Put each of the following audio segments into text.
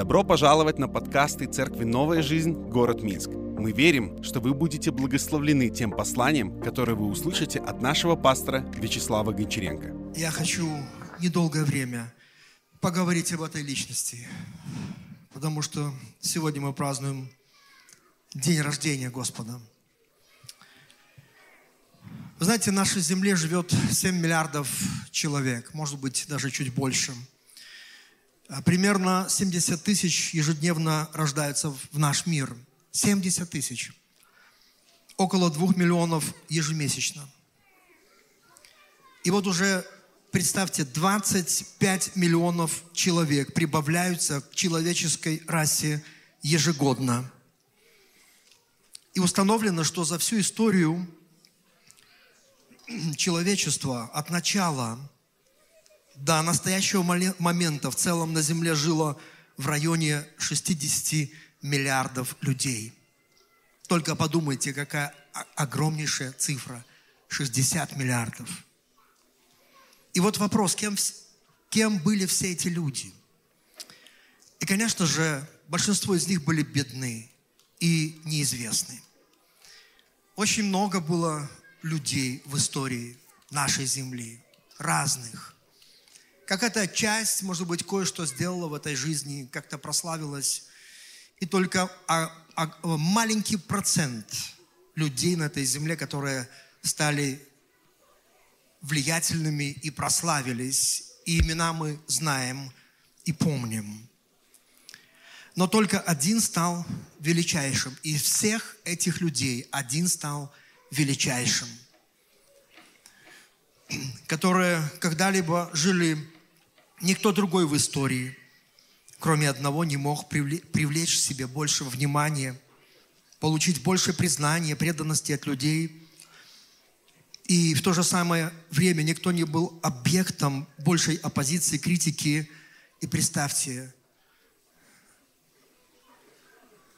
Добро пожаловать на подкасты Церкви «Новая жизнь. Город Минск». Мы верим, что вы будете благословлены тем посланием, которое вы услышите от нашего пастора Вячеслава Гончаренко. Я хочу недолгое время поговорить об этой личности, потому что сегодня мы празднуем день рождения Господа. Вы знаете, в нашей земле живет 7 миллиардов человек, может быть, даже чуть больше – примерно 70 тысяч ежедневно рождаются в наш мир. 70 тысяч. Около 2 миллионов ежемесячно. И вот уже, представьте, 25 миллионов человек прибавляются к человеческой расе ежегодно. И установлено, что за всю историю человечества от начала до настоящего момента в целом на Земле жило в районе 60 миллиардов людей. Только подумайте, какая огромнейшая цифра. 60 миллиардов. И вот вопрос, кем, кем были все эти люди? И, конечно же, большинство из них были бедны и неизвестны. Очень много было людей в истории нашей земли, разных – какая-то часть, может быть, кое-что сделала в этой жизни, как-то прославилась. И только а, а, маленький процент людей на этой земле, которые стали влиятельными и прославились, и имена мы знаем и помним. Но только один стал величайшим. Из всех этих людей один стал величайшим, которые когда-либо жили Никто другой в истории, кроме одного, не мог привлечь в себе больше внимания, получить больше признания, преданности от людей. И в то же самое время никто не был объектом большей оппозиции, критики. И представьте,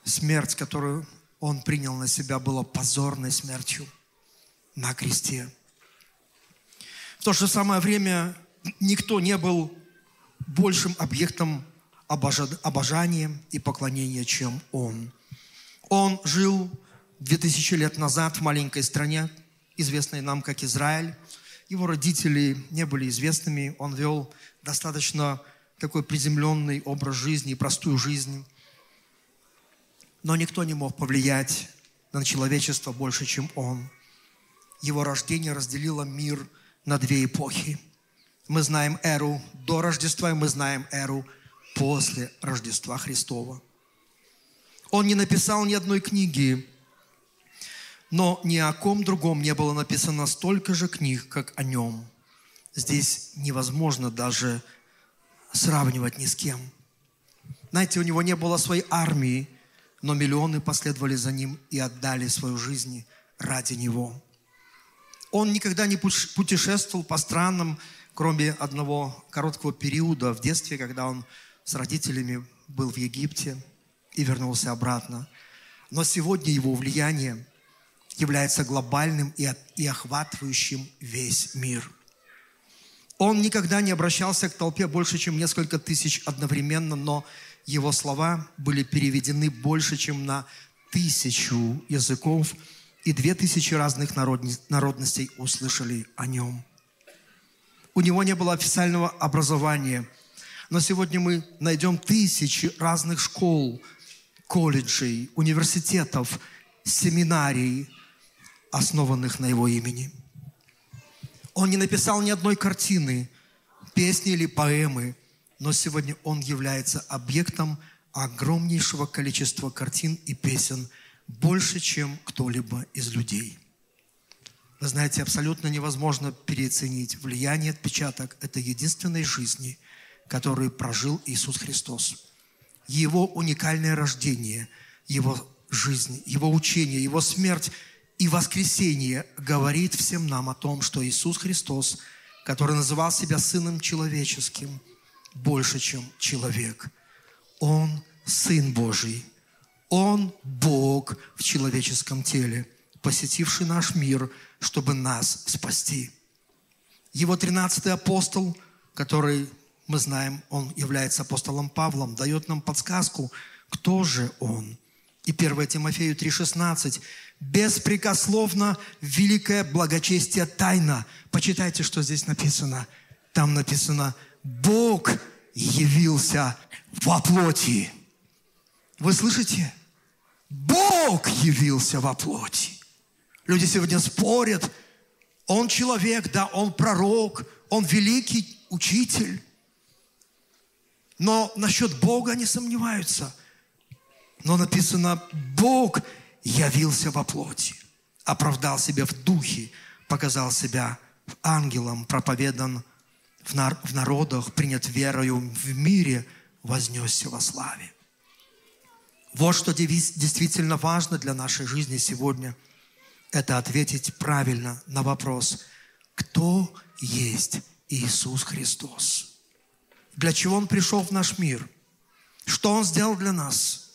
смерть, которую он принял на себя, была позорной смертью на кресте. В то же самое время никто не был большим объектом обожания и поклонения, чем он. Он жил 2000 лет назад в маленькой стране, известной нам как Израиль. Его родители не были известными. Он вел достаточно такой приземленный образ жизни, простую жизнь. Но никто не мог повлиять на человечество больше, чем он. Его рождение разделило мир на две эпохи – мы знаем эру до Рождества, и мы знаем эру после Рождества Христова. Он не написал ни одной книги, но ни о ком другом не было написано столько же книг, как о нем. Здесь невозможно даже сравнивать ни с кем. Знаете, у него не было своей армии, но миллионы последовали за ним и отдали свою жизнь ради него. Он никогда не путешествовал по странам, кроме одного короткого периода в детстве, когда он с родителями был в Египте и вернулся обратно. Но сегодня его влияние является глобальным и, охватывающим весь мир. Он никогда не обращался к толпе больше, чем несколько тысяч одновременно, но его слова были переведены больше, чем на тысячу языков, и две тысячи разных народностей услышали о нем – у него не было официального образования. Но сегодня мы найдем тысячи разных школ, колледжей, университетов, семинарий, основанных на его имени. Он не написал ни одной картины, песни или поэмы, но сегодня он является объектом огромнейшего количества картин и песен, больше, чем кто-либо из людей. Вы знаете, абсолютно невозможно переоценить влияние, отпечаток этой единственной жизни, которую прожил Иисус Христос. Его уникальное рождение, Его жизнь, Его учение, Его смерть и воскресение говорит всем нам о том, что Иисус Христос, который называл себя Сыном Человеческим, больше, чем человек. Он Сын Божий. Он Бог в человеческом теле, посетивший наш мир – чтобы нас спасти. Его тринадцатый апостол, который мы знаем, он является апостолом Павлом, дает нам подсказку, кто же он. И 1 Тимофею 3,16. Беспрекословно великое благочестие тайна. Почитайте, что здесь написано. Там написано, Бог явился во плоти. Вы слышите? Бог явился во плоти. Люди сегодня спорят, он человек, да, он пророк, он великий учитель. Но насчет Бога не сомневаются. Но написано, Бог явился во плоти, оправдал себя в духе, показал себя ангелом, проповедан в, народах, принят верою в мире, вознесся во славе. Вот что действительно важно для нашей жизни сегодня – это ответить правильно на вопрос, кто есть Иисус Христос? Для чего Он пришел в наш мир? Что Он сделал для нас?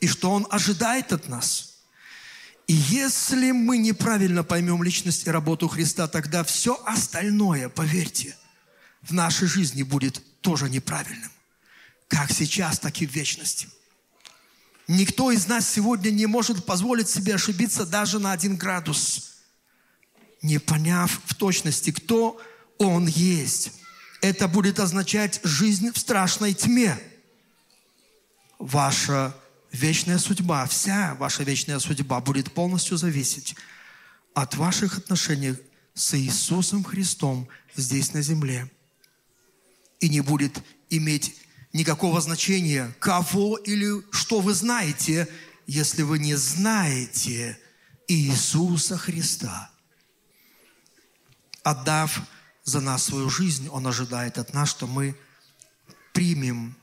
И что Он ожидает от нас? И если мы неправильно поймем личность и работу Христа, тогда все остальное, поверьте, в нашей жизни будет тоже неправильным. Как сейчас, так и в вечности. Никто из нас сегодня не может позволить себе ошибиться даже на один градус, не поняв в точности, кто Он есть. Это будет означать жизнь в страшной тьме. Ваша вечная судьба, вся ваша вечная судьба будет полностью зависеть от ваших отношений с Иисусом Христом здесь на земле. И не будет иметь никакого значения, кого или что вы знаете, если вы не знаете Иисуса Христа. Отдав за нас свою жизнь, Он ожидает от нас, что мы примем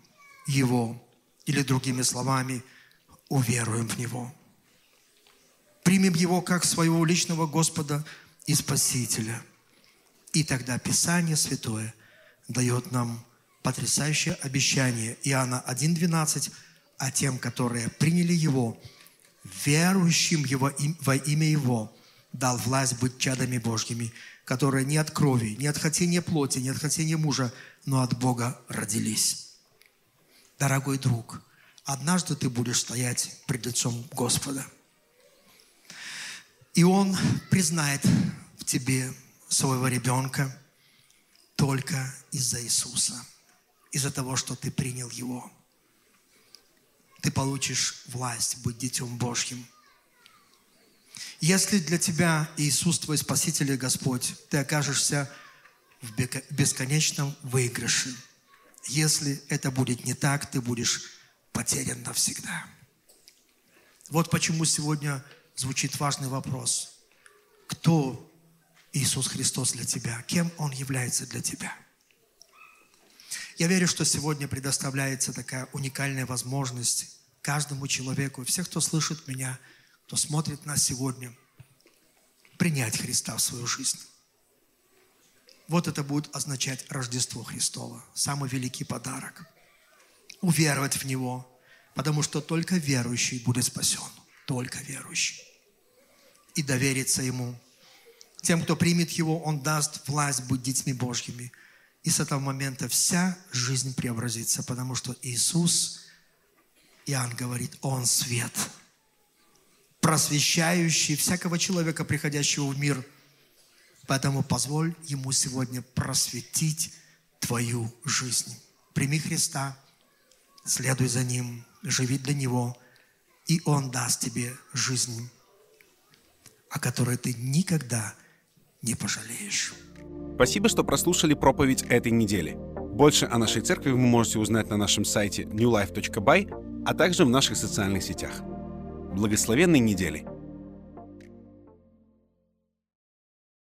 Его, или другими словами, уверуем в Него. Примем Его как своего личного Господа и Спасителя. И тогда Писание Святое дает нам потрясающее обещание. Иоанна 1.12. «А тем, которые приняли Его, верующим его, во имя Его, дал власть быть чадами Божьими, которые не от крови, не от хотения плоти, не от хотения мужа, но от Бога родились». Дорогой друг, однажды ты будешь стоять пред лицом Господа. И Он признает в тебе своего ребенка только из-за Иисуса – из-за того, что ты принял Его. Ты получишь власть быть Детем Божьим. Если для тебя Иисус твой Спаситель и Господь, ты окажешься в бесконечном выигрыше. Если это будет не так, ты будешь потерян навсегда. Вот почему сегодня звучит важный вопрос. Кто Иисус Христос для тебя? Кем Он является для тебя? Я верю, что сегодня предоставляется такая уникальная возможность каждому человеку, всех, кто слышит меня, кто смотрит нас сегодня, принять Христа в свою жизнь. Вот это будет означать Рождество Христово, самый великий подарок. Уверовать в Него, потому что только верующий будет спасен, только верующий. И довериться Ему. Тем, кто примет Его, Он даст власть быть детьми Божьими – и с этого момента вся жизнь преобразится, потому что Иисус, Иоанн говорит, Он свет, просвещающий всякого человека, приходящего в мир. Поэтому позволь Ему сегодня просветить твою жизнь. Прими Христа, следуй за Ним, живи для Него, и Он даст тебе жизнь, о которой ты никогда не пожалеешь. Спасибо, что прослушали проповедь этой недели. Больше о нашей церкви вы можете узнать на нашем сайте newlife.by, а также в наших социальных сетях. Благословенной недели!